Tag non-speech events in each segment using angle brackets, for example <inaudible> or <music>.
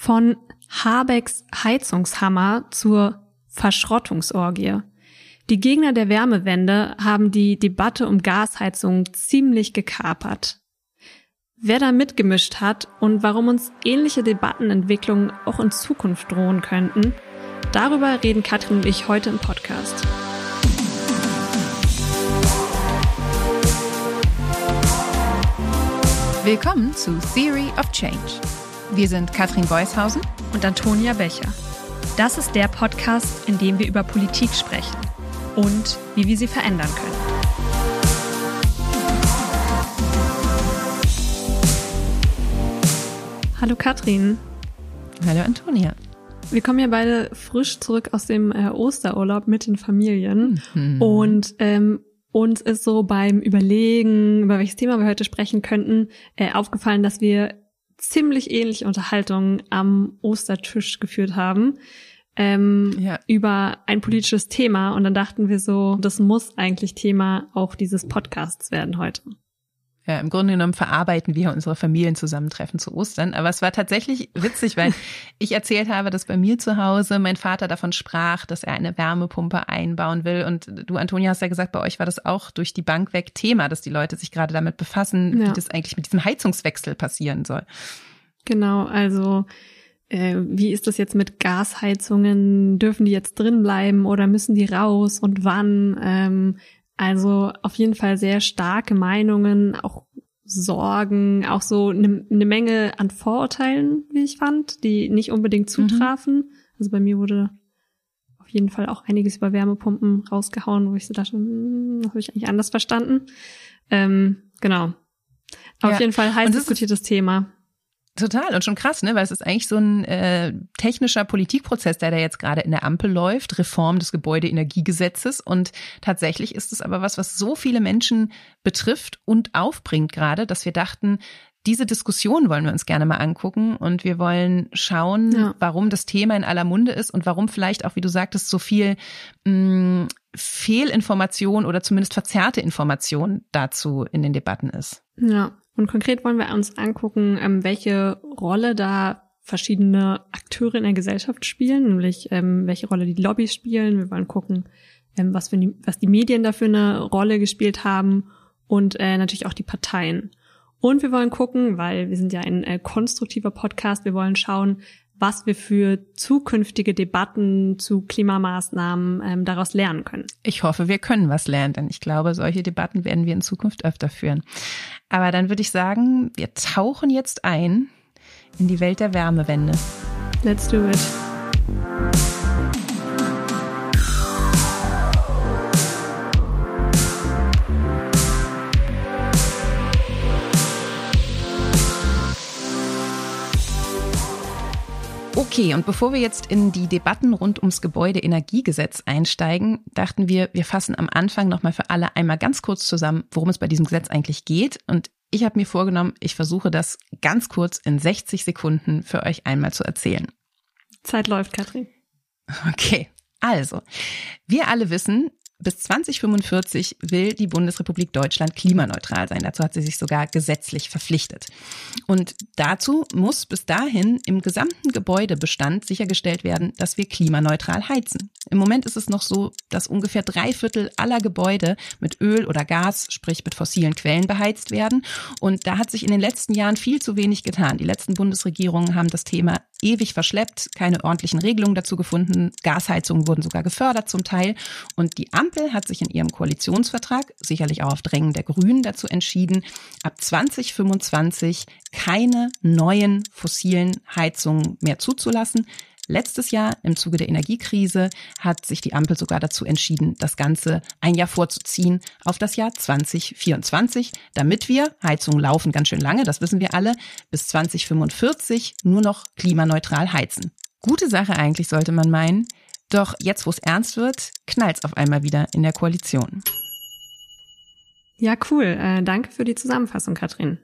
Von Habecks Heizungshammer zur Verschrottungsorgie. Die Gegner der Wärmewende haben die Debatte um Gasheizung ziemlich gekapert. Wer da mitgemischt hat und warum uns ähnliche Debattenentwicklungen auch in Zukunft drohen könnten, darüber reden Katrin und ich heute im Podcast. Willkommen zu Theory of Change. Wir sind Katrin Beushausen und Antonia Becher. Das ist der Podcast, in dem wir über Politik sprechen und wie wir sie verändern können. Hallo Katrin. Hallo Antonia. Wir kommen ja beide frisch zurück aus dem äh, Osterurlaub mit den Familien mhm. und ähm, uns ist so beim Überlegen, über welches Thema wir heute sprechen könnten, äh, aufgefallen, dass wir ziemlich ähnliche Unterhaltungen am Ostertisch geführt haben ähm, ja. über ein politisches Thema. Und dann dachten wir so, das muss eigentlich Thema auch dieses Podcasts werden heute. Ja, im Grunde genommen verarbeiten wir unsere Familienzusammentreffen zu Ostern. Aber es war tatsächlich witzig, weil <laughs> ich erzählt habe, dass bei mir zu Hause mein Vater davon sprach, dass er eine Wärmepumpe einbauen will. Und du, Antonia, hast ja gesagt, bei euch war das auch durch die Bank weg Thema, dass die Leute sich gerade damit befassen, ja. wie das eigentlich mit diesem Heizungswechsel passieren soll. Genau, also äh, wie ist das jetzt mit Gasheizungen? Dürfen die jetzt drin bleiben oder müssen die raus und wann? Ähm, also auf jeden Fall sehr starke Meinungen, auch Sorgen, auch so eine ne Menge an Vorurteilen, wie ich fand, die nicht unbedingt mhm. zutrafen. Mhm. Also bei mir wurde auf jeden Fall auch einiges über Wärmepumpen rausgehauen, wo ich so dachte, hm, das habe ich eigentlich anders verstanden. Ähm, genau. Auf ja. jeden Fall heiß diskutiertes Thema. Total und schon krass, ne? Weil es ist eigentlich so ein äh, technischer Politikprozess, der da jetzt gerade in der Ampel läuft, Reform des Gebäudeenergiegesetzes. Und tatsächlich ist es aber was, was so viele Menschen betrifft und aufbringt gerade, dass wir dachten, diese Diskussion wollen wir uns gerne mal angucken und wir wollen schauen, ja. warum das Thema in aller Munde ist und warum vielleicht auch, wie du sagtest, so viel mh, mm, Fehlinformation oder zumindest verzerrte Information dazu in den Debatten ist. Ja, und konkret wollen wir uns angucken, ähm, welche Rolle da verschiedene Akteure in der Gesellschaft spielen, nämlich ähm, welche Rolle die Lobbys spielen. Wir wollen gucken, ähm, was, für die, was die Medien dafür eine Rolle gespielt haben und äh, natürlich auch die Parteien. Und wir wollen gucken, weil wir sind ja ein äh, konstruktiver Podcast, wir wollen schauen, was wir für zukünftige Debatten zu Klimamaßnahmen ähm, daraus lernen können. Ich hoffe, wir können was lernen, denn ich glaube, solche Debatten werden wir in Zukunft öfter führen. Aber dann würde ich sagen, wir tauchen jetzt ein in die Welt der Wärmewende. Let's do it. Okay, und bevor wir jetzt in die Debatten rund ums Gebäudeenergiegesetz einsteigen, dachten wir, wir fassen am Anfang nochmal für alle einmal ganz kurz zusammen, worum es bei diesem Gesetz eigentlich geht. Und ich habe mir vorgenommen, ich versuche das ganz kurz in 60 Sekunden für euch einmal zu erzählen. Zeit läuft, Katrin. Okay, also, wir alle wissen, bis 2045 will die Bundesrepublik Deutschland klimaneutral sein. Dazu hat sie sich sogar gesetzlich verpflichtet. Und dazu muss bis dahin im gesamten Gebäudebestand sichergestellt werden, dass wir klimaneutral heizen. Im Moment ist es noch so, dass ungefähr drei Viertel aller Gebäude mit Öl oder Gas, sprich mit fossilen Quellen beheizt werden. Und da hat sich in den letzten Jahren viel zu wenig getan. Die letzten Bundesregierungen haben das Thema ewig verschleppt, keine ordentlichen Regelungen dazu gefunden. Gasheizungen wurden sogar gefördert zum Teil. Und die Ampel hat sich in ihrem Koalitionsvertrag, sicherlich auch auf Drängen der Grünen, dazu entschieden, ab 2025 keine neuen fossilen Heizungen mehr zuzulassen. Letztes Jahr im Zuge der Energiekrise hat sich die Ampel sogar dazu entschieden, das Ganze ein Jahr vorzuziehen auf das Jahr 2024, damit wir, Heizungen laufen ganz schön lange, das wissen wir alle, bis 2045 nur noch klimaneutral heizen. Gute Sache eigentlich, sollte man meinen. Doch jetzt, wo es ernst wird, knallt's auf einmal wieder in der Koalition. Ja, cool. Äh, danke für die Zusammenfassung, Katrin.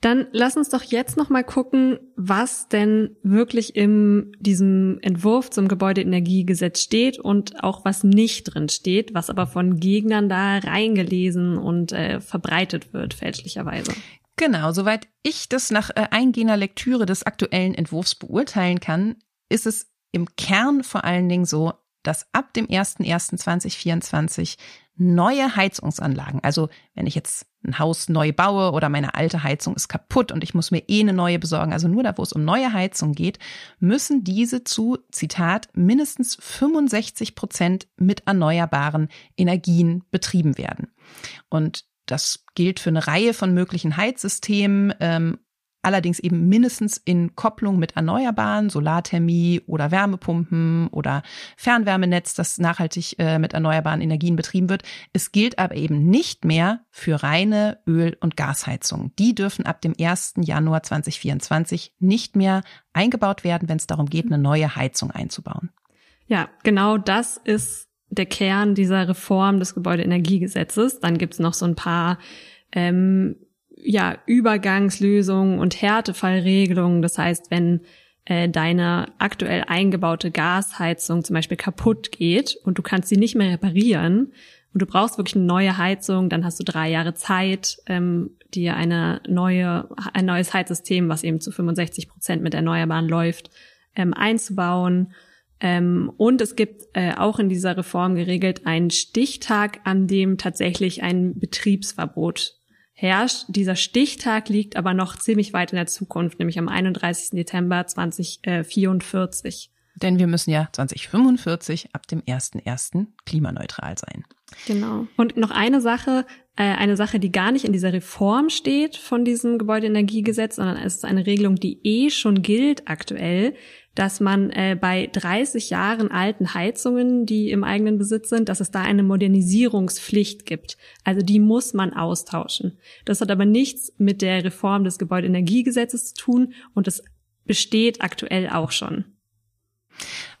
Dann lass uns doch jetzt noch mal gucken, was denn wirklich in diesem Entwurf zum Gebäudeenergiegesetz steht und auch was nicht drin steht, was aber von Gegnern da reingelesen und äh, verbreitet wird, fälschlicherweise. Genau, soweit ich das nach äh, eingehender Lektüre des aktuellen Entwurfs beurteilen kann, ist es im Kern vor allen Dingen so, dass ab dem 01.01.2024 neue Heizungsanlagen, also wenn ich jetzt ein Haus neu baue oder meine alte Heizung ist kaputt und ich muss mir eh eine neue besorgen, also nur da, wo es um neue Heizung geht, müssen diese zu, Zitat, mindestens 65 Prozent mit erneuerbaren Energien betrieben werden. Und das gilt für eine Reihe von möglichen Heizsystemen ähm, allerdings eben mindestens in Kopplung mit Erneuerbaren, Solarthermie oder Wärmepumpen oder Fernwärmenetz, das nachhaltig äh, mit erneuerbaren Energien betrieben wird. Es gilt aber eben nicht mehr für reine Öl- und Gasheizungen. Die dürfen ab dem 1. Januar 2024 nicht mehr eingebaut werden, wenn es darum geht, eine neue Heizung einzubauen. Ja, genau das ist der Kern dieser Reform des Gebäudeenergiegesetzes. Dann gibt's noch so ein paar ähm, ja, Übergangslösungen und Härtefallregelungen. Das heißt, wenn äh, deine aktuell eingebaute Gasheizung zum Beispiel kaputt geht und du kannst sie nicht mehr reparieren und du brauchst wirklich eine neue Heizung, dann hast du drei Jahre Zeit, ähm, dir eine neue, ein neues Heizsystem, was eben zu 65 Prozent mit Erneuerbaren läuft, ähm, einzubauen. Ähm, und es gibt äh, auch in dieser Reform geregelt einen Stichtag, an dem tatsächlich ein Betriebsverbot herrscht. Dieser Stichtag liegt aber noch ziemlich weit in der Zukunft, nämlich am 31. Dezember 2044. Denn wir müssen ja 2045 ab dem 1.1. klimaneutral sein. Genau. Und noch eine Sache, äh, eine Sache, die gar nicht in dieser Reform steht von diesem Gebäudeenergiegesetz, sondern es ist eine Regelung, die eh schon gilt aktuell, dass man äh, bei 30 Jahren alten Heizungen, die im eigenen Besitz sind, dass es da eine Modernisierungspflicht gibt. Also die muss man austauschen. Das hat aber nichts mit der Reform des Gebäudeenergiegesetzes zu tun und es besteht aktuell auch schon.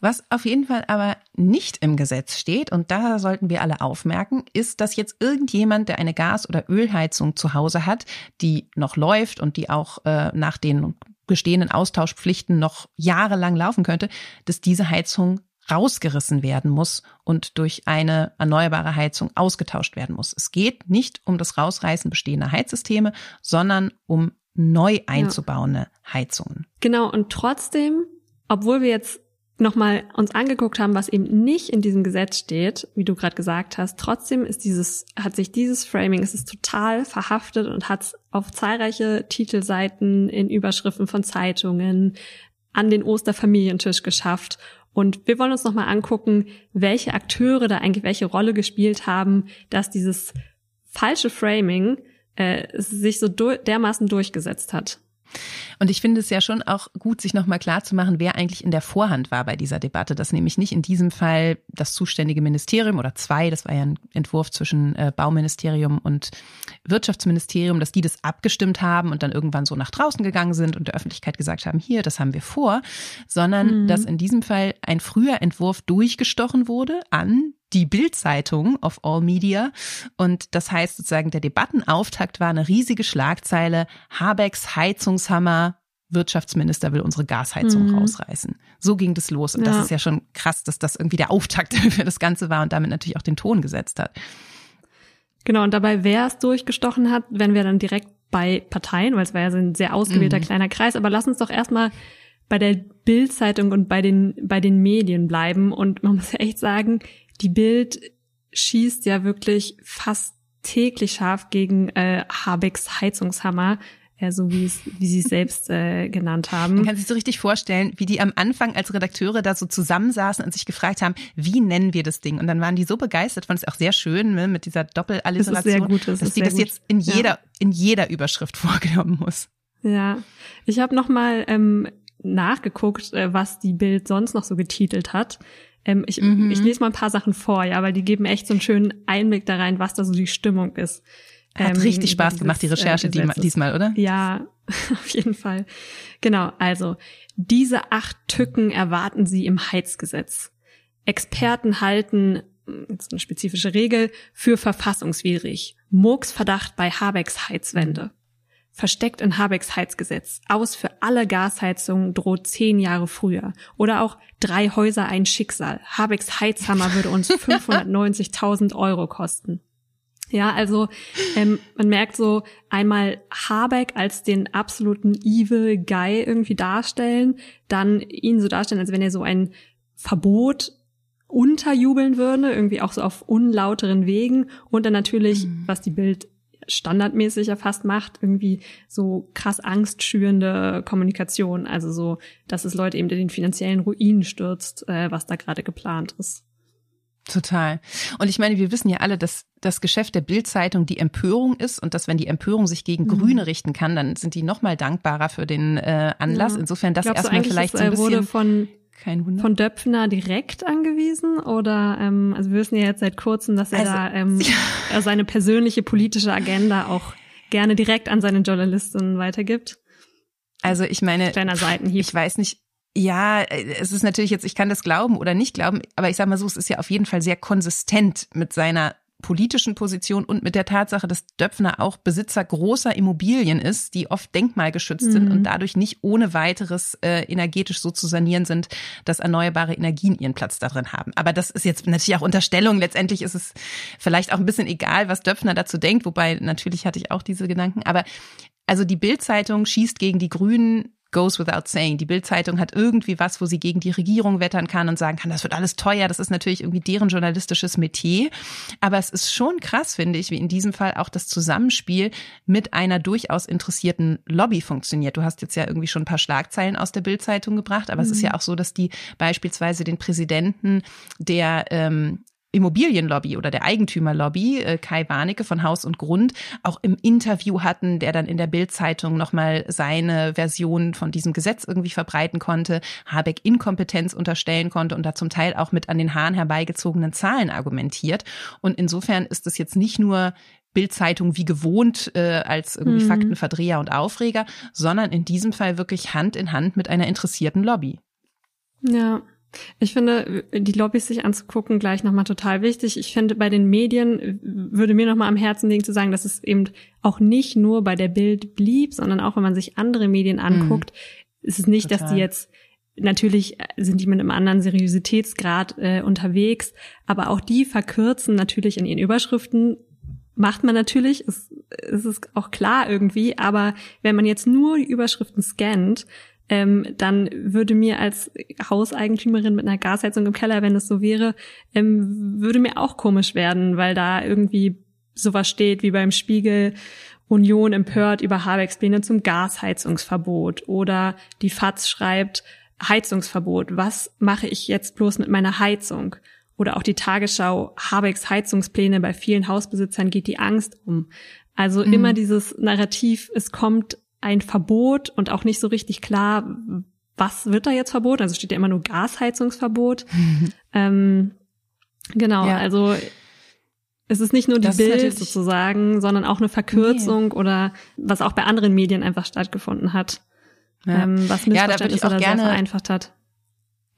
Was auf jeden Fall aber nicht im Gesetz steht, und da sollten wir alle aufmerken, ist, dass jetzt irgendjemand, der eine Gas- oder Ölheizung zu Hause hat, die noch läuft und die auch äh, nach den bestehenden Austauschpflichten noch jahrelang laufen könnte, dass diese Heizung rausgerissen werden muss und durch eine erneuerbare Heizung ausgetauscht werden muss. Es geht nicht um das Rausreißen bestehender Heizsysteme, sondern um neu einzubauende ja. Heizungen. Genau, und trotzdem, obwohl wir jetzt nochmal uns angeguckt haben, was eben nicht in diesem Gesetz steht, wie du gerade gesagt hast, trotzdem ist dieses, hat sich dieses Framing, es ist total verhaftet und hat es auf zahlreiche Titelseiten in Überschriften von Zeitungen an den Osterfamilientisch geschafft. Und wir wollen uns nochmal angucken, welche Akteure da eigentlich welche Rolle gespielt haben, dass dieses falsche Framing äh, sich so dermaßen durchgesetzt hat. Und ich finde es ja schon auch gut, sich nochmal klar zu machen, wer eigentlich in der Vorhand war bei dieser Debatte. Dass nämlich nicht in diesem Fall das zuständige Ministerium oder zwei, das war ja ein Entwurf zwischen äh, Bauministerium und Wirtschaftsministerium, dass die das abgestimmt haben und dann irgendwann so nach draußen gegangen sind und der Öffentlichkeit gesagt haben, hier, das haben wir vor, sondern mhm. dass in diesem Fall ein früher Entwurf durchgestochen wurde an die Bildzeitung of All Media. Und das heißt sozusagen, der Debattenauftakt war eine riesige Schlagzeile. Habecks Heizungshammer. Wirtschaftsminister will unsere Gasheizung mhm. rausreißen. So ging das los. Und ja. das ist ja schon krass, dass das irgendwie der Auftakt <laughs> für das Ganze war und damit natürlich auch den Ton gesetzt hat. Genau, und dabei, wer es durchgestochen hat, wenn wir dann direkt bei Parteien, weil es war ja so ein sehr ausgewählter mhm. kleiner Kreis. Aber lass uns doch erstmal bei der Bildzeitung und bei den, bei den Medien bleiben. Und man muss ja echt sagen, die Bild schießt ja wirklich fast täglich scharf gegen äh, Habecks Heizungshammer, äh, so wie, es, wie sie es <laughs> selbst äh, genannt haben. Man kann sich so richtig vorstellen, wie die am Anfang als Redakteure da so zusammensaßen und sich gefragt haben, wie nennen wir das Ding? Und dann waren die so begeistert, fand es auch sehr schön ne, mit dieser Doppelalliteration, das das dass die das gut. jetzt in jeder, ja. in jeder Überschrift <laughs> vorgenommen muss. Ja, ich habe noch mal ähm, nachgeguckt, äh, was die Bild sonst noch so getitelt hat. Ähm, ich, mhm. ich lese mal ein paar Sachen vor, ja, weil die geben echt so einen schönen Einblick da rein, was da so die Stimmung ist. Hat ähm, richtig Spaß dieses, gemacht, die Recherche äh, diesmal, oder? Ja, <laughs> auf jeden Fall. Genau, also diese acht Tücken erwarten Sie im Heizgesetz. Experten halten, jetzt eine spezifische Regel, für verfassungswidrig. Murks Verdacht bei Habecks Heizwende versteckt in Habecks Heizgesetz. Aus für alle Gasheizungen droht zehn Jahre früher. Oder auch drei Häuser ein Schicksal. Habecks Heizhammer würde uns <laughs> 590.000 Euro kosten. Ja, also ähm, man merkt so einmal Habeck als den absoluten evil Guy irgendwie darstellen, dann ihn so darstellen, als wenn er so ein Verbot unterjubeln würde, irgendwie auch so auf unlauteren Wegen und dann natürlich, mhm. was die Bild standardmäßig ja fast macht, irgendwie so krass angstschürende Kommunikation, also so, dass es Leute eben in den finanziellen Ruin stürzt, äh, was da gerade geplant ist. Total. Und ich meine, wir wissen ja alle, dass das Geschäft der Bildzeitung die Empörung ist und dass wenn die Empörung sich gegen mhm. Grüne richten kann, dann sind die noch mal dankbarer für den äh, Anlass. Ja. Insofern das erstmal vielleicht so ein bisschen wurde von kein Wunder. Von Döpfner direkt angewiesen oder ähm, also wir wissen ja jetzt seit kurzem, dass er also, da ähm, <laughs> seine persönliche politische Agenda auch gerne direkt an seine Journalistinnen weitergibt. Also ich meine, kleiner Seitenhieb. Ich weiß nicht, ja, es ist natürlich jetzt, ich kann das glauben oder nicht glauben, aber ich sage mal so, es ist ja auf jeden Fall sehr konsistent mit seiner politischen Position und mit der Tatsache, dass Döpfner auch Besitzer großer Immobilien ist, die oft denkmalgeschützt mhm. sind und dadurch nicht ohne weiteres äh, energetisch so zu sanieren sind, dass erneuerbare Energien ihren Platz darin haben. Aber das ist jetzt natürlich auch Unterstellung. Letztendlich ist es vielleicht auch ein bisschen egal, was Döpfner dazu denkt, wobei natürlich hatte ich auch diese Gedanken. Aber also die Bildzeitung schießt gegen die Grünen goes without saying. Die Bildzeitung hat irgendwie was, wo sie gegen die Regierung wettern kann und sagen kann, das wird alles teuer. Das ist natürlich irgendwie deren journalistisches Metier. Aber es ist schon krass, finde ich, wie in diesem Fall auch das Zusammenspiel mit einer durchaus interessierten Lobby funktioniert. Du hast jetzt ja irgendwie schon ein paar Schlagzeilen aus der Bildzeitung gebracht, aber mhm. es ist ja mhm. auch so, dass die beispielsweise den Präsidenten der ähm, Immobilienlobby oder der Eigentümerlobby, äh, Kai Warnecke von Haus und Grund, auch im Interview hatten, der dann in der Bildzeitung nochmal seine Version von diesem Gesetz irgendwie verbreiten konnte, Habeck Inkompetenz unterstellen konnte und da zum Teil auch mit an den Haaren herbeigezogenen Zahlen argumentiert. Und insofern ist es jetzt nicht nur Bildzeitung wie gewohnt äh, als irgendwie mhm. Faktenverdreher und Aufreger, sondern in diesem Fall wirklich Hand in Hand mit einer interessierten Lobby. Ja, ich finde, die Lobbys sich anzugucken, gleich nochmal total wichtig. Ich finde, bei den Medien würde mir nochmal am Herzen liegen zu sagen, dass es eben auch nicht nur bei der Bild blieb, sondern auch wenn man sich andere Medien anguckt, mhm. ist es nicht, total. dass die jetzt Natürlich sind die mit einem anderen Seriositätsgrad äh, unterwegs, aber auch die verkürzen natürlich in ihren Überschriften macht man natürlich, ist, ist es auch klar irgendwie, aber wenn man jetzt nur die Überschriften scannt, ähm, dann würde mir als Hauseigentümerin mit einer Gasheizung im Keller, wenn es so wäre, ähm, würde mir auch komisch werden, weil da irgendwie sowas steht wie beim Spiegel Union empört über Habecks Pläne zum Gasheizungsverbot oder die FAZ schreibt Heizungsverbot. Was mache ich jetzt bloß mit meiner Heizung? Oder auch die Tagesschau Habecks Heizungspläne bei vielen Hausbesitzern geht die Angst um. Also mhm. immer dieses Narrativ, es kommt ein Verbot und auch nicht so richtig klar, was wird da jetzt verboten? Also steht ja immer nur Gasheizungsverbot. <laughs> ähm, genau, ja. also es ist nicht nur die das Bild sozusagen, sondern auch eine Verkürzung nee. oder was auch bei anderen Medien einfach stattgefunden hat. Ja. Ähm, was Missverständnisse ja, da oder gerne, sehr vereinfacht hat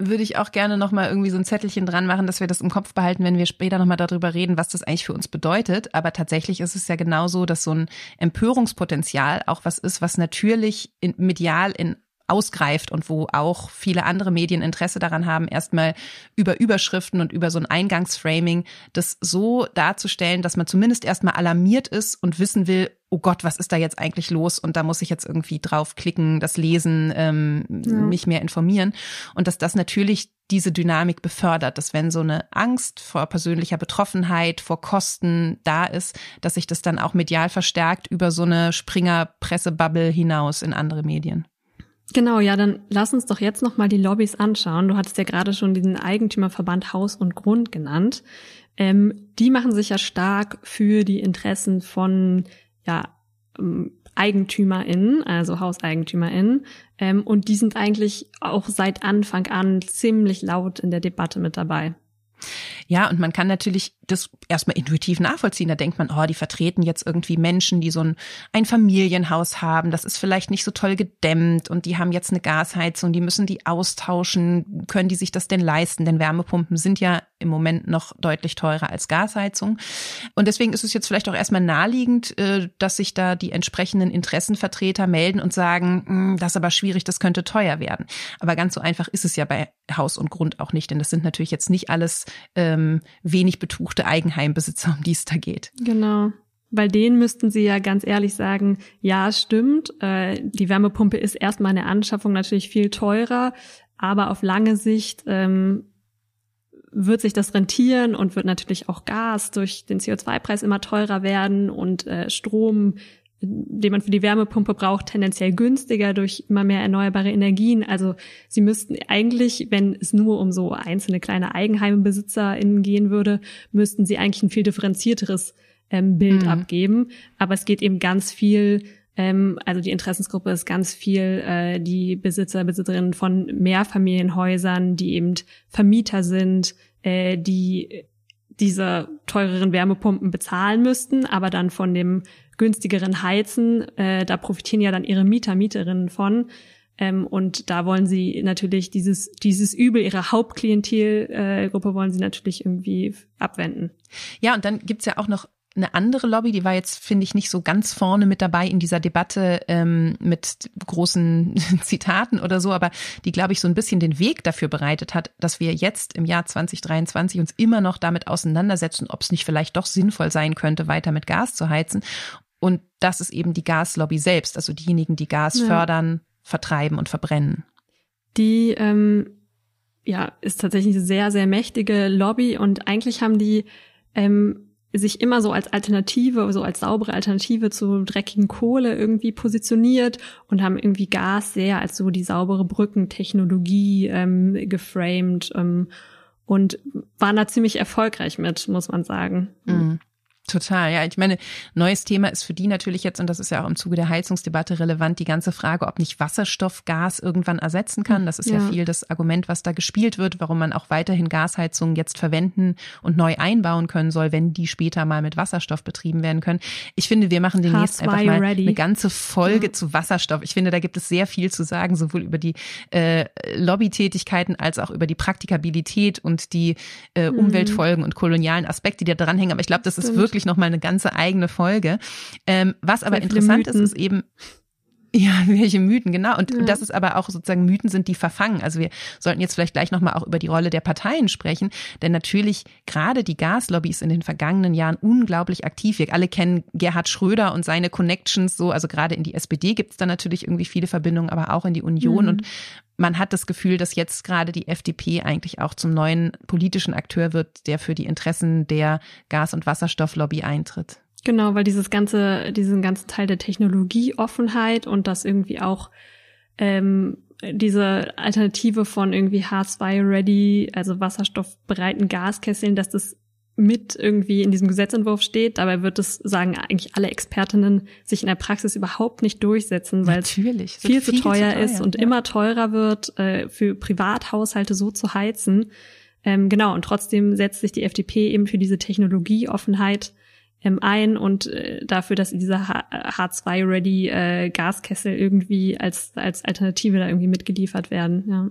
würde ich auch gerne nochmal irgendwie so ein Zettelchen dran machen, dass wir das im Kopf behalten, wenn wir später nochmal darüber reden, was das eigentlich für uns bedeutet. Aber tatsächlich ist es ja genauso, dass so ein Empörungspotenzial auch was ist, was natürlich in, medial in ausgreift und wo auch viele andere Medien Interesse daran haben, erstmal über Überschriften und über so ein Eingangsframing das so darzustellen, dass man zumindest erstmal alarmiert ist und wissen will, oh Gott, was ist da jetzt eigentlich los? Und da muss ich jetzt irgendwie draufklicken, das lesen, ähm, ja. mich mehr informieren. Und dass das natürlich diese Dynamik befördert, dass wenn so eine Angst vor persönlicher Betroffenheit, vor Kosten da ist, dass sich das dann auch medial verstärkt über so eine Springer-Pressebubble hinaus in andere Medien. Genau, ja, dann lass uns doch jetzt nochmal die Lobbys anschauen. Du hattest ja gerade schon diesen Eigentümerverband Haus und Grund genannt. Ähm, die machen sich ja stark für die Interessen von ja, ähm, EigentümerInnen, also HauseigentümerInnen. Ähm, und die sind eigentlich auch seit Anfang an ziemlich laut in der Debatte mit dabei. Ja, und man kann natürlich das erstmal intuitiv nachvollziehen. Da denkt man, oh, die vertreten jetzt irgendwie Menschen, die so ein, ein Familienhaus haben. Das ist vielleicht nicht so toll gedämmt und die haben jetzt eine Gasheizung, die müssen die austauschen. Können die sich das denn leisten? Denn Wärmepumpen sind ja im Moment noch deutlich teurer als Gasheizung. Und deswegen ist es jetzt vielleicht auch erstmal naheliegend, äh, dass sich da die entsprechenden Interessenvertreter melden und sagen, hm, das ist aber schwierig, das könnte teuer werden. Aber ganz so einfach ist es ja bei Haus und Grund auch nicht, denn das sind natürlich jetzt nicht alles ähm, wenig betuchte Eigenheimbesitzer, um die es da geht. Genau. Weil denen müssten sie ja ganz ehrlich sagen, ja, stimmt, äh, die Wärmepumpe ist erstmal eine Anschaffung natürlich viel teurer, aber auf lange Sicht ähm, wird sich das rentieren und wird natürlich auch Gas durch den CO2-Preis immer teurer werden und äh, Strom, den man für die Wärmepumpe braucht, tendenziell günstiger durch immer mehr erneuerbare Energien. Also sie müssten eigentlich, wenn es nur um so einzelne kleine EigenheimbesitzerInnen gehen würde, müssten sie eigentlich ein viel differenzierteres ähm, Bild mhm. abgeben. Aber es geht eben ganz viel, ähm, also die Interessensgruppe ist ganz viel äh, die Besitzer, Besitzerinnen von Mehrfamilienhäusern, die eben Vermieter sind, äh, die diese teureren Wärmepumpen bezahlen müssten, aber dann von dem günstigeren Heizen, äh, da profitieren ja dann ihre Mieter, Mieterinnen von. Ähm, und da wollen sie natürlich dieses, dieses Übel ihrer Hauptklientelgruppe äh, wollen sie natürlich irgendwie abwenden. Ja, und dann gibt's ja auch noch eine andere Lobby, die war jetzt, finde ich, nicht so ganz vorne mit dabei in dieser Debatte ähm, mit großen <laughs> Zitaten oder so, aber die, glaube ich, so ein bisschen den Weg dafür bereitet hat, dass wir jetzt im Jahr 2023 uns immer noch damit auseinandersetzen, ob es nicht vielleicht doch sinnvoll sein könnte, weiter mit Gas zu heizen. Und das ist eben die Gaslobby selbst, also diejenigen, die Gas ja. fördern, vertreiben und verbrennen. Die ähm, ja ist tatsächlich eine sehr, sehr mächtige Lobby und eigentlich haben die ähm, sich immer so als Alternative, so als saubere Alternative zu dreckigen Kohle irgendwie positioniert und haben irgendwie Gas sehr als so die saubere Brückentechnologie ähm, geframed ähm, und waren da ziemlich erfolgreich mit, muss man sagen. Mhm. Total, ja. Ich meine, neues Thema ist für die natürlich jetzt, und das ist ja auch im Zuge der Heizungsdebatte relevant, die ganze Frage, ob nicht Wasserstoff Gas irgendwann ersetzen kann. Das ist ja, ja viel das Argument, was da gespielt wird, warum man auch weiterhin Gasheizungen jetzt verwenden und neu einbauen können soll, wenn die später mal mit Wasserstoff betrieben werden können. Ich finde, wir machen demnächst einfach mal ready. eine ganze Folge ja. zu Wasserstoff. Ich finde, da gibt es sehr viel zu sagen, sowohl über die äh, Lobbytätigkeiten als auch über die Praktikabilität und die äh, mhm. Umweltfolgen und kolonialen Aspekte, die da dranhängen. Aber ich glaube, das ist wirklich wirklich noch mal eine ganze eigene Folge. Ähm, was aber interessant Mythen. ist, ist eben, ja, <laughs> welche Mythen, genau. Und ja. das ist aber auch sozusagen Mythen sind, die verfangen. Also wir sollten jetzt vielleicht gleich nochmal auch über die Rolle der Parteien sprechen, denn natürlich gerade die Gaslobby ist in den vergangenen Jahren unglaublich aktiv. Wir alle kennen Gerhard Schröder und seine Connections so, also gerade in die SPD gibt es da natürlich irgendwie viele Verbindungen, aber auch in die Union. Mhm. Und man hat das Gefühl, dass jetzt gerade die FDP eigentlich auch zum neuen politischen Akteur wird, der für die Interessen der Gas- und Wasserstofflobby eintritt. Genau, weil dieses ganze, diesen ganzen Teil der Technologieoffenheit und das irgendwie auch ähm, diese Alternative von irgendwie H2-ready, also wasserstoffbereiten Gaskesseln, dass das mit irgendwie in diesem Gesetzentwurf steht. Dabei wird es, sagen eigentlich alle Expertinnen, sich in der Praxis überhaupt nicht durchsetzen, weil es viel, viel, zu teuer ist und ja. immer teurer wird, äh, für Privathaushalte so zu heizen. Ähm, genau, und trotzdem setzt sich die FDP eben für diese Technologieoffenheit ähm, ein und äh, dafür, dass dieser H2-ready äh, Gaskessel irgendwie als, als Alternative da irgendwie mitgeliefert werden. Ja.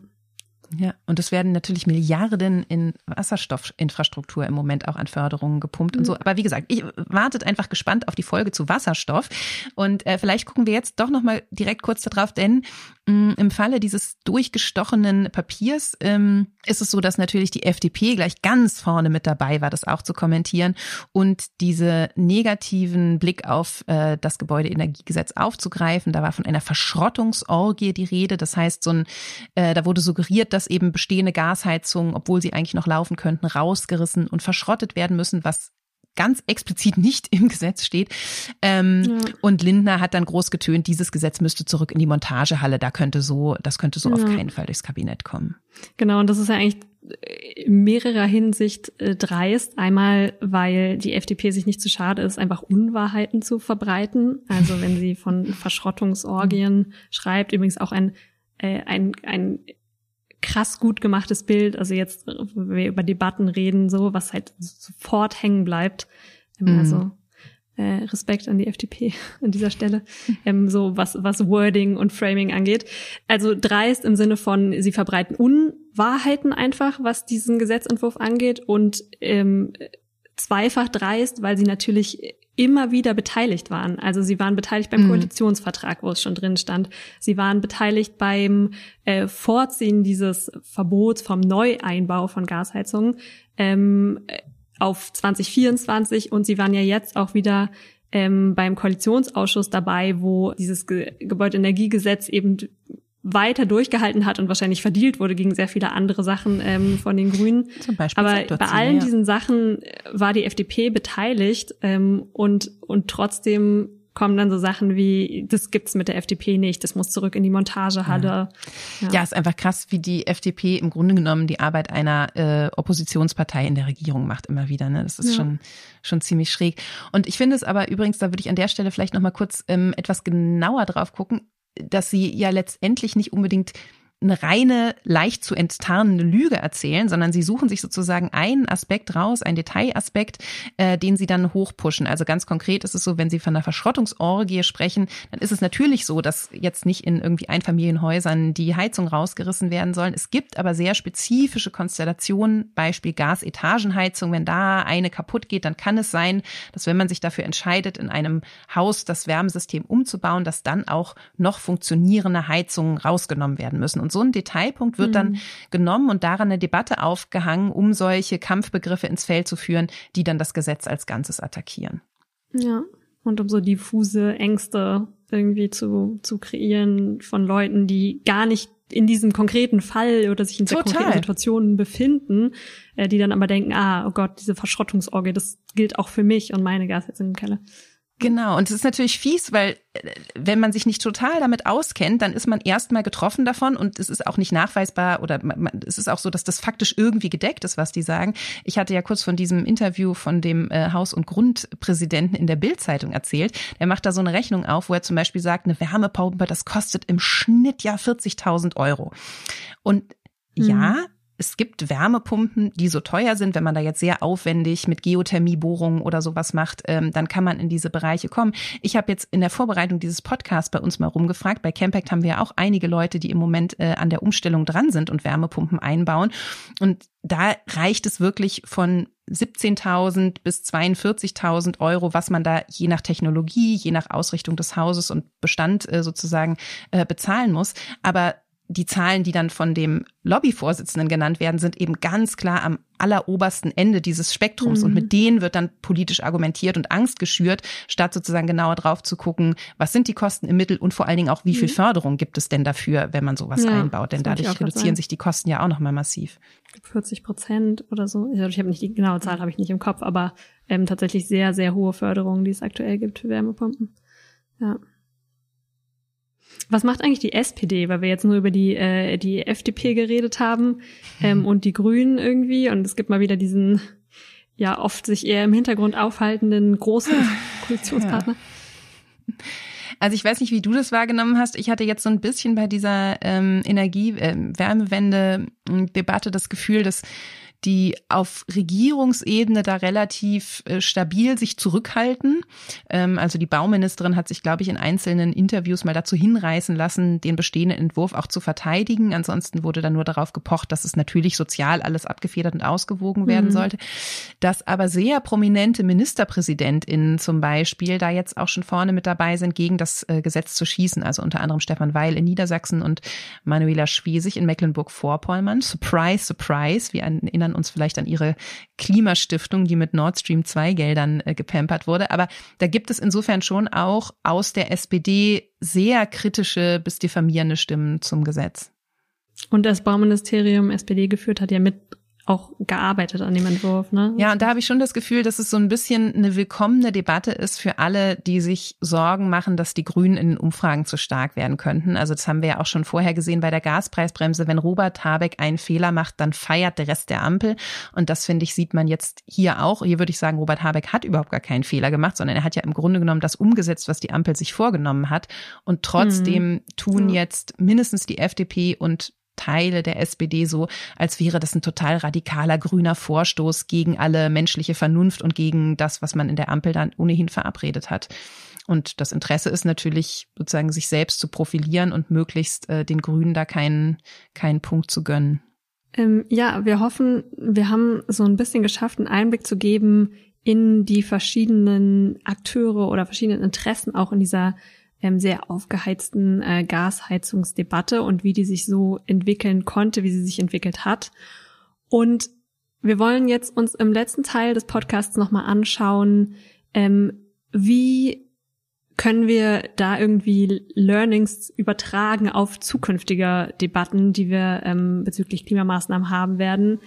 Ja, und es werden natürlich Milliarden in Wasserstoffinfrastruktur im Moment auch an Förderungen gepumpt und so. Mhm. Aber wie gesagt, ich wartet einfach gespannt auf die Folge zu Wasserstoff. Und äh, vielleicht gucken wir jetzt doch nochmal direkt kurz darauf, denn mh, mm, im Falle dieses durchgestochenen Papiers ähm, ist es so, dass natürlich die FDP gleich ganz vorne mit dabei war, das auch zu kommentieren und diese negativen Blick auf äh, das Gebäudeenergiegesetz aufzugreifen. Da war von einer Verschrottungsorgie die Rede. Das heißt, so ein, äh, da wurde suggeriert, dass dass eben bestehende Gasheizungen, obwohl sie eigentlich noch laufen könnten, rausgerissen und verschrottet werden müssen, was ganz explizit nicht im Gesetz steht. Ähm, ja. Und Lindner hat dann groß getönt, dieses Gesetz müsste zurück in die Montagehalle. Da könnte so, das könnte so ja. auf keinen Fall durchs Kabinett kommen. Genau, und das ist ja eigentlich in mehrerer Hinsicht äh, dreist. Einmal, weil die FDP sich nicht zu schade ist, einfach Unwahrheiten zu verbreiten. Also wenn sie von <laughs> Verschrottungsorgien schreibt, übrigens auch ein, äh, ein, ein krass gut gemachtes Bild. Also jetzt, wenn wir über Debatten reden, so, was halt sofort hängen bleibt. Ähm, mhm. Also äh, Respekt an die FDP <laughs> an dieser Stelle, ähm, so was, was Wording und Framing angeht. Also dreist im Sinne von, sie verbreiten Unwahrheiten einfach, was diesen Gesetzentwurf angeht und ähm, zweifach dreist, weil sie natürlich immer wieder beteiligt waren. Also sie waren beteiligt beim mhm. Koalitionsvertrag, wo es schon drin stand. Sie waren beteiligt beim äh, Vorziehen dieses Verbots vom Neueinbau von Gasheizungen ähm, auf 2024 und sie waren ja jetzt auch wieder ähm, beim Koalitionsausschuss dabei, wo dieses Ge Gebäudeenergiegesetz eben weiter durchgehalten hat und wahrscheinlich verdielt wurde gegen sehr viele andere Sachen ähm, von den Grünen. Zum Beispiel Aber bei allen ja. diesen Sachen äh, war die FDP beteiligt ähm, und und trotzdem kommen dann so Sachen wie, das gibt's mit der FDP nicht, das muss zurück in die Montagehalle. Ja, ja. ja ist einfach krass, wie die FDP im Grunde genommen die Arbeit einer äh, Oppositionspartei in der Regierung macht immer wieder. Ne? Das ist ja. schon schon ziemlich schräg. Und ich finde es aber übrigens, da würde ich an der Stelle vielleicht noch mal kurz ähm, etwas genauer drauf gucken dass sie ja letztendlich nicht unbedingt eine reine, leicht zu enttarnende Lüge erzählen, sondern sie suchen sich sozusagen einen Aspekt raus, einen Detailaspekt, äh, den sie dann hochpushen. Also ganz konkret ist es so, wenn sie von einer Verschrottungsorgie sprechen, dann ist es natürlich so, dass jetzt nicht in irgendwie Einfamilienhäusern die Heizung rausgerissen werden sollen. Es gibt aber sehr spezifische Konstellationen, Beispiel Gasetagenheizung. Wenn da eine kaputt geht, dann kann es sein, dass wenn man sich dafür entscheidet, in einem Haus das Wärmesystem umzubauen, dass dann auch noch funktionierende Heizungen rausgenommen werden müssen. Und so ein Detailpunkt wird mhm. dann genommen und daran eine Debatte aufgehangen, um solche Kampfbegriffe ins Feld zu führen, die dann das Gesetz als Ganzes attackieren. Ja, und um so diffuse Ängste irgendwie zu, zu kreieren von Leuten, die gar nicht in diesem konkreten Fall oder sich in sehr konkreten Situationen befinden, äh, die dann aber denken, ah, oh Gott, diese Verschrottungsorgie, das gilt auch für mich und meine Gas jetzt in dem Keller. Genau, und es ist natürlich fies, weil äh, wenn man sich nicht total damit auskennt, dann ist man erstmal getroffen davon und es ist auch nicht nachweisbar oder man, es ist auch so, dass das faktisch irgendwie gedeckt ist, was die sagen. Ich hatte ja kurz von diesem Interview von dem äh, Haus- und Grundpräsidenten in der Bildzeitung erzählt. Der macht da so eine Rechnung auf, wo er zum Beispiel sagt, eine Wärmepumpe, das kostet im Schnitt ja 40.000 Euro. Und ja, mhm es gibt Wärmepumpen, die so teuer sind, wenn man da jetzt sehr aufwendig mit Geothermiebohrungen oder sowas macht, ähm, dann kann man in diese Bereiche kommen. Ich habe jetzt in der Vorbereitung dieses Podcasts bei uns mal rumgefragt. Bei Campact haben wir ja auch einige Leute, die im Moment äh, an der Umstellung dran sind und Wärmepumpen einbauen. Und da reicht es wirklich von 17.000 bis 42.000 Euro, was man da je nach Technologie, je nach Ausrichtung des Hauses und Bestand äh, sozusagen äh, bezahlen muss. Aber die Zahlen, die dann von dem Lobbyvorsitzenden genannt werden, sind eben ganz klar am allerobersten Ende dieses Spektrums. Mhm. Und mit denen wird dann politisch argumentiert und Angst geschürt, statt sozusagen genauer drauf zu gucken, was sind die Kosten im Mittel und vor allen Dingen auch, wie viel mhm. Förderung gibt es denn dafür, wenn man sowas ja, einbaut. Denn dadurch reduzieren sich die Kosten ja auch nochmal massiv. 40 Prozent oder so. Ich habe nicht die genaue Zahl, habe ich nicht im Kopf, aber ähm, tatsächlich sehr, sehr hohe Förderungen, die es aktuell gibt für Wärmepumpen. Ja. Was macht eigentlich die SPD, weil wir jetzt nur über die, äh, die FDP geredet haben ähm, und die Grünen irgendwie und es gibt mal wieder diesen ja oft sich eher im Hintergrund aufhaltenden großen Koalitionspartner. Ja. Also ich weiß nicht, wie du das wahrgenommen hast. Ich hatte jetzt so ein bisschen bei dieser ähm, Energie-Wärmewende-Debatte äh, das Gefühl, dass die auf Regierungsebene da relativ äh, stabil sich zurückhalten. Ähm, also die Bauministerin hat sich, glaube ich, in einzelnen Interviews mal dazu hinreißen lassen, den bestehenden Entwurf auch zu verteidigen. Ansonsten wurde da nur darauf gepocht, dass es natürlich sozial alles abgefedert und ausgewogen werden mhm. sollte. Dass aber sehr prominente MinisterpräsidentInnen zum Beispiel da jetzt auch schon vorne mit dabei sind, gegen das äh, Gesetz zu schießen. Also unter anderem Stefan Weil in Niedersachsen und Manuela Schwesig in Mecklenburg-Vorpommern. Surprise, surprise. Wir erinnern erinnern uns vielleicht an ihre Klimastiftung, die mit Nord Stream 2 Geldern äh, gepampert wurde. Aber da gibt es insofern schon auch aus der SPD sehr kritische bis diffamierende Stimmen zum Gesetz. Und das Bauministerium SPD geführt hat ja mit auch gearbeitet an dem Entwurf, ne? Ja, und da habe ich schon das Gefühl, dass es so ein bisschen eine willkommene Debatte ist für alle, die sich Sorgen machen, dass die Grünen in den Umfragen zu stark werden könnten. Also das haben wir ja auch schon vorher gesehen bei der Gaspreisbremse. Wenn Robert Habeck einen Fehler macht, dann feiert der Rest der Ampel. Und das finde ich, sieht man jetzt hier auch. Hier würde ich sagen, Robert Habeck hat überhaupt gar keinen Fehler gemacht, sondern er hat ja im Grunde genommen das umgesetzt, was die Ampel sich vorgenommen hat. Und trotzdem mhm. tun jetzt mindestens die FDP und Teile der SPD so, als wäre das ein total radikaler grüner Vorstoß gegen alle menschliche Vernunft und gegen das, was man in der Ampel dann ohnehin verabredet hat. Und das Interesse ist natürlich sozusagen, sich selbst zu profilieren und möglichst äh, den Grünen da keinen, keinen Punkt zu gönnen. Ähm, ja, wir hoffen, wir haben so ein bisschen geschafft, einen Einblick zu geben in die verschiedenen Akteure oder verschiedenen Interessen auch in dieser ähm, sehr aufgeheizten äh, Gasheizungsdebatte und wie die sich so entwickeln konnte, wie sie sich entwickelt hat. Und wir wollen jetzt uns im letzten Teil des Podcasts nochmal anschauen, ähm, wie können wir da irgendwie Learnings übertragen auf zukünftige Debatten, die wir ähm, bezüglich Klimamaßnahmen haben werden,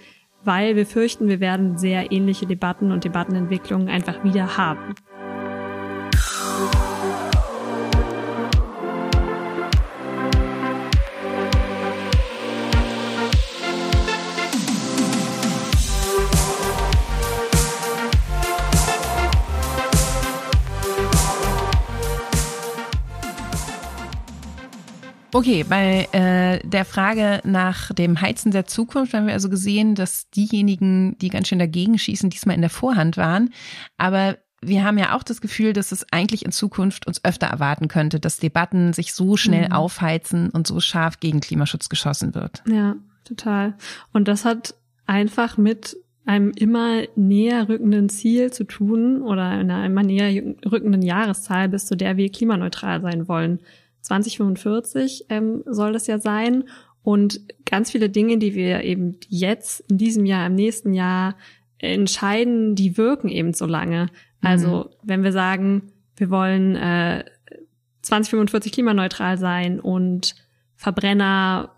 weil wir fürchten, wir werden sehr ähnliche Debatten und Debattenentwicklungen einfach wieder haben. Okay, bei äh, der Frage nach dem Heizen der Zukunft haben wir also gesehen, dass diejenigen, die ganz schön dagegen schießen, diesmal in der Vorhand waren. Aber wir haben ja auch das Gefühl, dass es eigentlich in Zukunft uns öfter erwarten könnte, dass Debatten sich so schnell mhm. aufheizen und so scharf gegen Klimaschutz geschossen wird. Ja, total. Und das hat einfach mit einem immer näher rückenden Ziel zu tun oder einer immer näher rückenden Jahreszahl, bis zu der wir klimaneutral sein wollen. 2045 ähm, soll das ja sein. Und ganz viele Dinge, die wir eben jetzt in diesem Jahr, im nächsten Jahr entscheiden, die wirken eben so lange. Also mhm. wenn wir sagen, wir wollen äh, 2045 klimaneutral sein und Verbrenner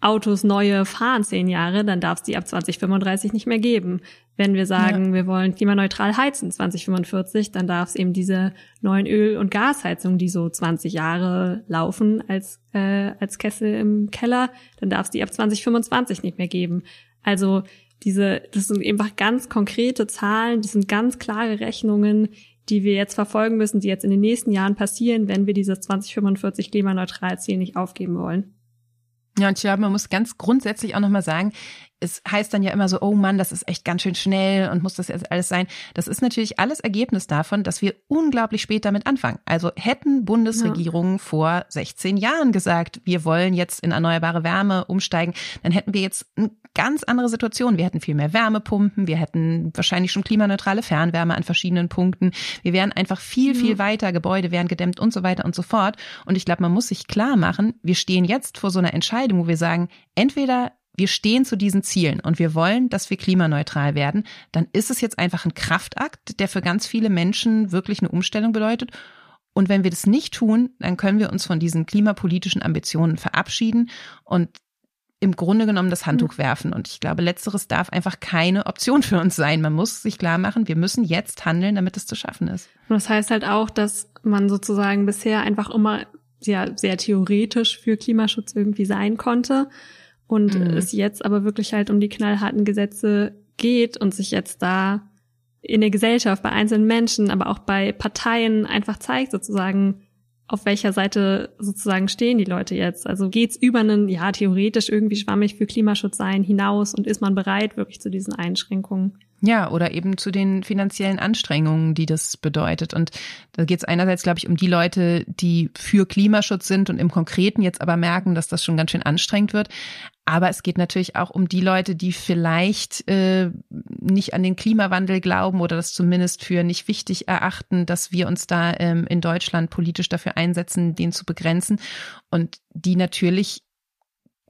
Autos neue fahren zehn Jahre, dann darf es die ab 2035 nicht mehr geben. Wenn wir sagen, ja. wir wollen klimaneutral heizen 2045, dann darf es eben diese neuen Öl- und Gasheizungen, die so 20 Jahre laufen als, äh, als Kessel im Keller, dann darf es die ab 2025 nicht mehr geben. Also diese, das sind einfach ganz konkrete Zahlen, das sind ganz klare Rechnungen, die wir jetzt verfolgen müssen, die jetzt in den nächsten Jahren passieren, wenn wir dieses 2045 klimaneutral Ziel nicht aufgeben wollen. Ja, und ich glaube, man muss ganz grundsätzlich auch nochmal sagen, es heißt dann ja immer so, oh Mann, das ist echt ganz schön schnell und muss das jetzt alles sein. Das ist natürlich alles Ergebnis davon, dass wir unglaublich spät damit anfangen. Also hätten Bundesregierungen ja. vor 16 Jahren gesagt, wir wollen jetzt in erneuerbare Wärme umsteigen, dann hätten wir jetzt eine ganz andere Situation. Wir hätten viel mehr Wärmepumpen, wir hätten wahrscheinlich schon klimaneutrale Fernwärme an verschiedenen Punkten. Wir wären einfach viel, viel ja. weiter, Gebäude wären gedämmt und so weiter und so fort. Und ich glaube, man muss sich klar machen, wir stehen jetzt vor so einer Entscheidung, wo wir sagen, entweder wir stehen zu diesen Zielen und wir wollen, dass wir klimaneutral werden, dann ist es jetzt einfach ein Kraftakt, der für ganz viele Menschen wirklich eine Umstellung bedeutet. Und wenn wir das nicht tun, dann können wir uns von diesen klimapolitischen Ambitionen verabschieden und im Grunde genommen das Handtuch mhm. werfen. Und ich glaube, letzteres darf einfach keine Option für uns sein. Man muss sich klar machen, wir müssen jetzt handeln, damit es zu schaffen ist. Und das heißt halt auch, dass man sozusagen bisher einfach immer sehr, sehr theoretisch für Klimaschutz irgendwie sein konnte und mhm. es jetzt aber wirklich halt um die knallharten Gesetze geht und sich jetzt da in der Gesellschaft, bei einzelnen Menschen, aber auch bei Parteien einfach zeigt sozusagen, auf welcher Seite sozusagen stehen die Leute jetzt? Also geht's über einen, ja, theoretisch irgendwie schwammig für Klimaschutz sein hinaus und ist man bereit wirklich zu diesen Einschränkungen? Ja, oder eben zu den finanziellen Anstrengungen, die das bedeutet. Und da geht es einerseits, glaube ich, um die Leute, die für Klimaschutz sind und im Konkreten jetzt aber merken, dass das schon ganz schön anstrengend wird. Aber es geht natürlich auch um die Leute, die vielleicht äh, nicht an den Klimawandel glauben oder das zumindest für nicht wichtig erachten, dass wir uns da ähm, in Deutschland politisch dafür einsetzen, den zu begrenzen. Und die natürlich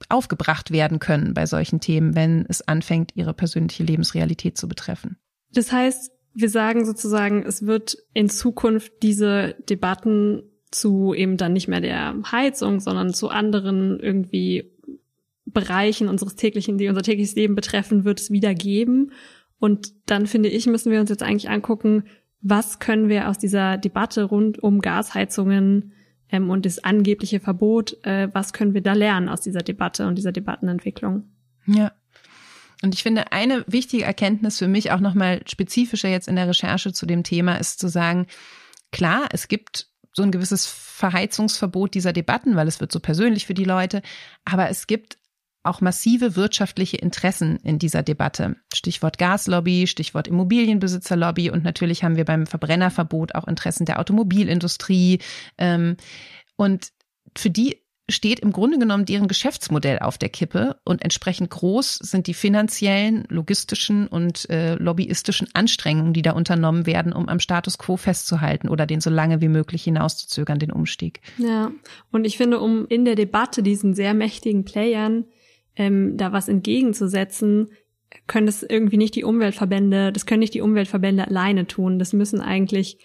aufgebracht werden können bei solchen Themen, wenn es anfängt, ihre persönliche Lebensrealität zu betreffen. Das heißt, wir sagen sozusagen, es wird in Zukunft diese Debatten zu eben dann nicht mehr der Heizung, sondern zu anderen irgendwie Bereichen unseres täglichen, die unser tägliches Leben betreffen, wird es wieder geben. Und dann finde ich, müssen wir uns jetzt eigentlich angucken, was können wir aus dieser Debatte rund um Gasheizungen ähm, und das angebliche Verbot, äh, was können wir da lernen aus dieser Debatte und dieser Debattenentwicklung? Ja. Und ich finde, eine wichtige Erkenntnis für mich auch nochmal spezifischer jetzt in der Recherche zu dem Thema ist zu sagen, klar, es gibt so ein gewisses Verheizungsverbot dieser Debatten, weil es wird so persönlich für die Leute, aber es gibt auch massive wirtschaftliche Interessen in dieser Debatte. Stichwort Gaslobby, Stichwort Immobilienbesitzerlobby und natürlich haben wir beim Verbrennerverbot auch Interessen der Automobilindustrie. Ähm, und für die steht im Grunde genommen deren Geschäftsmodell auf der Kippe und entsprechend groß sind die finanziellen, logistischen und äh, lobbyistischen Anstrengungen, die da unternommen werden, um am Status quo festzuhalten oder den so lange wie möglich hinauszuzögern, den Umstieg. Ja, und ich finde, um in der Debatte diesen sehr mächtigen Playern ähm, da was entgegenzusetzen, können das irgendwie nicht die Umweltverbände, das können nicht die Umweltverbände alleine tun. Das müssen eigentlich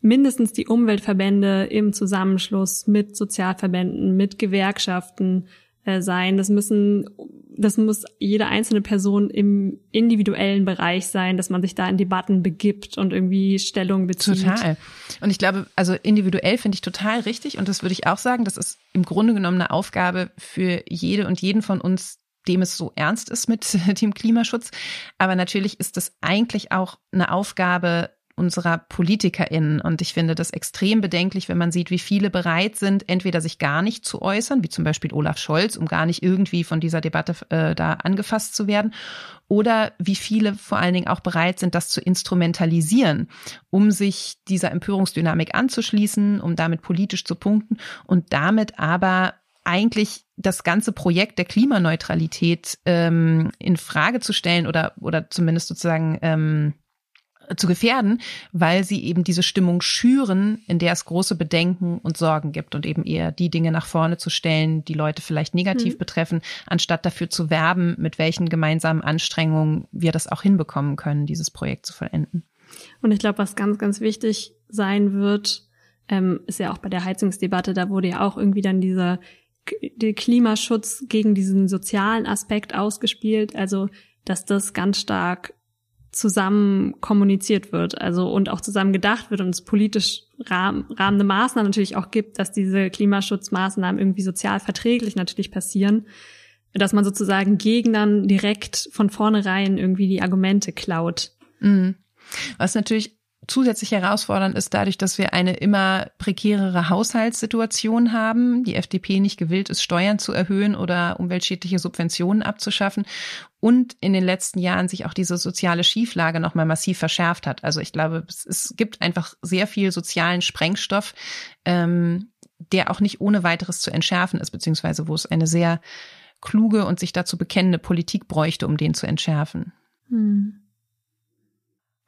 mindestens die Umweltverbände im Zusammenschluss mit Sozialverbänden, mit Gewerkschaften äh, sein. Das müssen, das muss jede einzelne Person im individuellen Bereich sein, dass man sich da in Debatten begibt und irgendwie Stellung bezieht. Total. Und ich glaube, also individuell finde ich total richtig und das würde ich auch sagen, das ist im Grunde genommen eine Aufgabe für jede und jeden von uns, dem es so ernst ist mit <laughs> dem Klimaschutz. Aber natürlich ist das eigentlich auch eine Aufgabe unserer PolitikerInnen. Und ich finde das extrem bedenklich, wenn man sieht, wie viele bereit sind, entweder sich gar nicht zu äußern, wie zum Beispiel Olaf Scholz, um gar nicht irgendwie von dieser Debatte äh, da angefasst zu werden, oder wie viele vor allen Dingen auch bereit sind, das zu instrumentalisieren, um sich dieser Empörungsdynamik anzuschließen, um damit politisch zu punkten und damit aber eigentlich das ganze Projekt der Klimaneutralität ähm, in Frage zu stellen oder oder zumindest sozusagen ähm, zu gefährden, weil sie eben diese Stimmung schüren, in der es große Bedenken und Sorgen gibt und eben eher die Dinge nach vorne zu stellen, die Leute vielleicht negativ mhm. betreffen, anstatt dafür zu werben, mit welchen gemeinsamen Anstrengungen wir das auch hinbekommen können, dieses Projekt zu vollenden. Und ich glaube, was ganz, ganz wichtig sein wird, ähm, ist ja auch bei der Heizungsdebatte, da wurde ja auch irgendwie dann dieser der Klimaschutz gegen diesen sozialen Aspekt ausgespielt, also dass das ganz stark zusammen kommuniziert wird, also und auch zusammen gedacht wird und es politisch rahm, rahmende Maßnahmen natürlich auch gibt, dass diese Klimaschutzmaßnahmen irgendwie sozial verträglich natürlich passieren, dass man sozusagen Gegnern direkt von vornherein irgendwie die Argumente klaut. Mhm. Was natürlich zusätzlich herausfordernd ist dadurch, dass wir eine immer prekärere Haushaltssituation haben, die FDP nicht gewillt ist, Steuern zu erhöhen oder umweltschädliche Subventionen abzuschaffen und in den letzten Jahren sich auch diese soziale Schieflage nochmal massiv verschärft hat. Also ich glaube, es, es gibt einfach sehr viel sozialen Sprengstoff, ähm, der auch nicht ohne weiteres zu entschärfen ist, beziehungsweise wo es eine sehr kluge und sich dazu bekennende Politik bräuchte, um den zu entschärfen. Hm.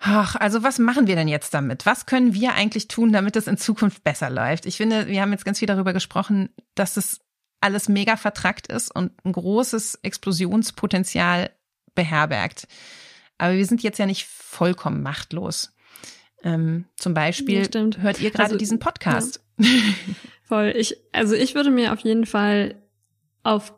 Ach, also was machen wir denn jetzt damit? Was können wir eigentlich tun, damit es in Zukunft besser läuft? Ich finde, wir haben jetzt ganz viel darüber gesprochen, dass es alles mega vertrackt ist und ein großes Explosionspotenzial beherbergt. Aber wir sind jetzt ja nicht vollkommen machtlos. Ähm, zum Beispiel ja, hört ihr gerade also, diesen Podcast. Ja. Voll. Ich, also ich würde mir auf jeden Fall auf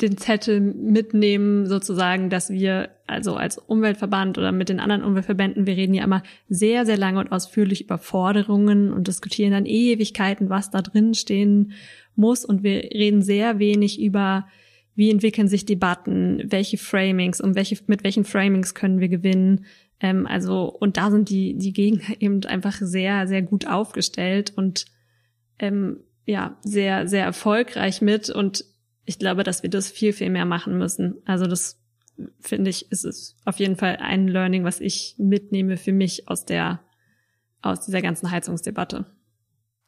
den Zettel mitnehmen, sozusagen, dass wir also als Umweltverband oder mit den anderen Umweltverbänden, wir reden ja immer sehr, sehr lange und ausführlich über Forderungen und diskutieren dann Ewigkeiten, was da drin stehen muss. Und wir reden sehr wenig über, wie entwickeln sich Debatten, welche Framings und welche, mit welchen Framings können wir gewinnen. Ähm, also, und da sind die, die Gegner <laughs> eben einfach sehr, sehr gut aufgestellt und ähm, ja, sehr, sehr erfolgreich mit. Und ich glaube, dass wir das viel, viel mehr machen müssen. Also das finde ich, ist es auf jeden Fall ein Learning, was ich mitnehme für mich aus der, aus dieser ganzen Heizungsdebatte.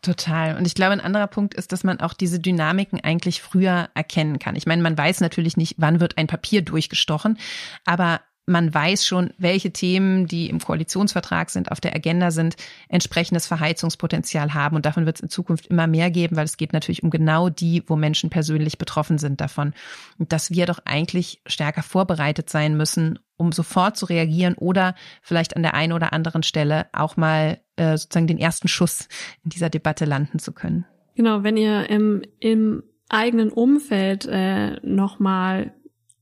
Total. Und ich glaube, ein anderer Punkt ist, dass man auch diese Dynamiken eigentlich früher erkennen kann. Ich meine, man weiß natürlich nicht, wann wird ein Papier durchgestochen, aber man weiß schon, welche Themen, die im Koalitionsvertrag sind, auf der Agenda sind, entsprechendes Verheizungspotenzial haben. Und davon wird es in Zukunft immer mehr geben, weil es geht natürlich um genau die, wo Menschen persönlich betroffen sind davon. Und dass wir doch eigentlich stärker vorbereitet sein müssen, um sofort zu reagieren oder vielleicht an der einen oder anderen Stelle auch mal äh, sozusagen den ersten Schuss in dieser Debatte landen zu können. Genau, wenn ihr im, im eigenen Umfeld äh, nochmal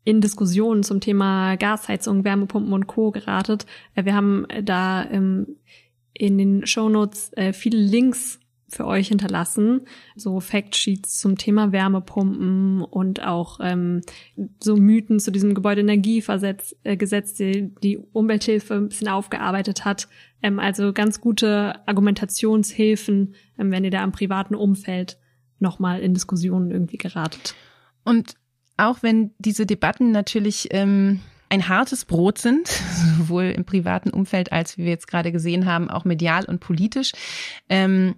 in Diskussionen zum Thema Gasheizung, Wärmepumpen und Co. geratet. Äh, wir haben da ähm, in den Shownotes äh, viele Links für euch hinterlassen, so Factsheets zum Thema Wärmepumpen und auch ähm, so Mythen zu diesem Gebäudeenergiegesetz, äh, Gesetz, die, die Umwelthilfe ein bisschen aufgearbeitet hat. Ähm, also ganz gute Argumentationshilfen, wenn ihr da im privaten Umfeld nochmal in Diskussionen irgendwie geratet. Und auch wenn diese Debatten natürlich ähm, ein hartes Brot sind, <laughs> sowohl im privaten Umfeld als, wie wir jetzt gerade gesehen haben, auch medial und politisch, ähm,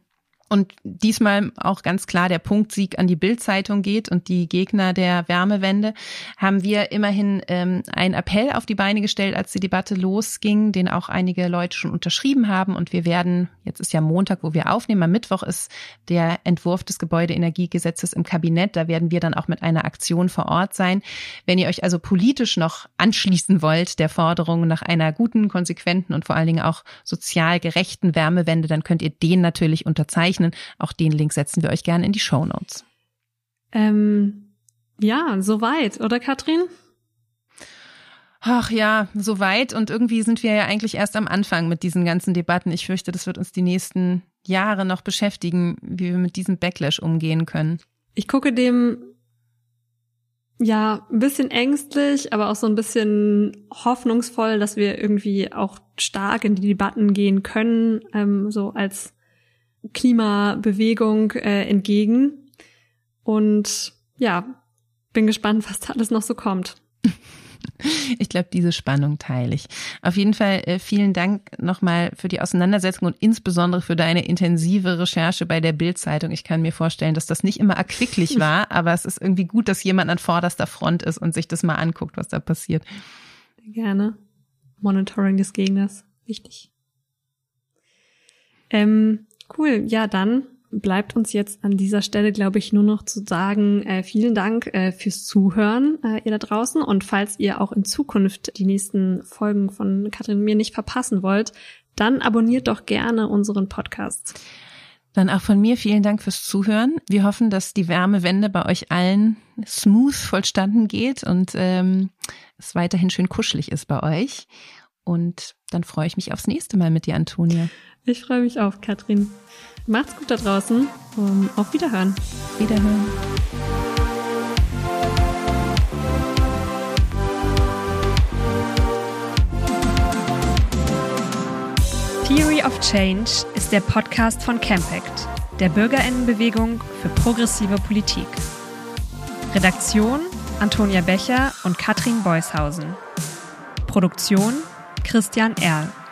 und diesmal auch ganz klar der Punktsieg an die Bildzeitung geht und die Gegner der Wärmewende, haben wir immerhin ähm, einen Appell auf die Beine gestellt, als die Debatte losging, den auch einige Leute schon unterschrieben haben. Und wir werden, jetzt ist ja Montag, wo wir aufnehmen, am Mittwoch ist der Entwurf des Gebäudeenergiegesetzes im Kabinett. Da werden wir dann auch mit einer Aktion vor Ort sein. Wenn ihr euch also politisch noch anschließen wollt der Forderung nach einer guten, konsequenten und vor allen Dingen auch sozial gerechten Wärmewende, dann könnt ihr den natürlich unterzeichnen. Auch den Link setzen wir euch gerne in die Show Notes. Ähm, ja, soweit, oder Katrin? Ach ja, soweit. Und irgendwie sind wir ja eigentlich erst am Anfang mit diesen ganzen Debatten. Ich fürchte, das wird uns die nächsten Jahre noch beschäftigen, wie wir mit diesem Backlash umgehen können. Ich gucke dem ja ein bisschen ängstlich, aber auch so ein bisschen hoffnungsvoll, dass wir irgendwie auch stark in die Debatten gehen können, ähm, so als Klimabewegung äh, entgegen. Und ja, bin gespannt, was da alles noch so kommt. <laughs> Ich glaube, diese Spannung teile ich. Auf jeden Fall äh, vielen Dank nochmal für die Auseinandersetzung und insbesondere für deine intensive Recherche bei der Bildzeitung. Ich kann mir vorstellen, dass das nicht immer erquicklich <laughs> war, aber es ist irgendwie gut, dass jemand an vorderster Front ist und sich das mal anguckt, was da passiert. Gerne. Monitoring des Gegners. Wichtig. Ähm, cool. Ja, dann bleibt uns jetzt an dieser Stelle, glaube ich, nur noch zu sagen, äh, vielen Dank äh, fürs Zuhören, äh, ihr da draußen. Und falls ihr auch in Zukunft die nächsten Folgen von Katrin und mir nicht verpassen wollt, dann abonniert doch gerne unseren Podcast. Dann auch von mir vielen Dank fürs Zuhören. Wir hoffen, dass die Wärmewende bei euch allen smooth vollstanden geht und ähm, es weiterhin schön kuschelig ist bei euch. Und dann freue ich mich aufs nächste Mal mit dir, Antonia. Ich freue mich auf, Katrin. Macht's gut da draußen. Um, auf Wiederhören. Wiederhören. Theory of Change ist der Podcast von Campact, der Bürgerinnenbewegung für progressive Politik. Redaktion Antonia Becher und Katrin Beushausen. Produktion Christian Erl.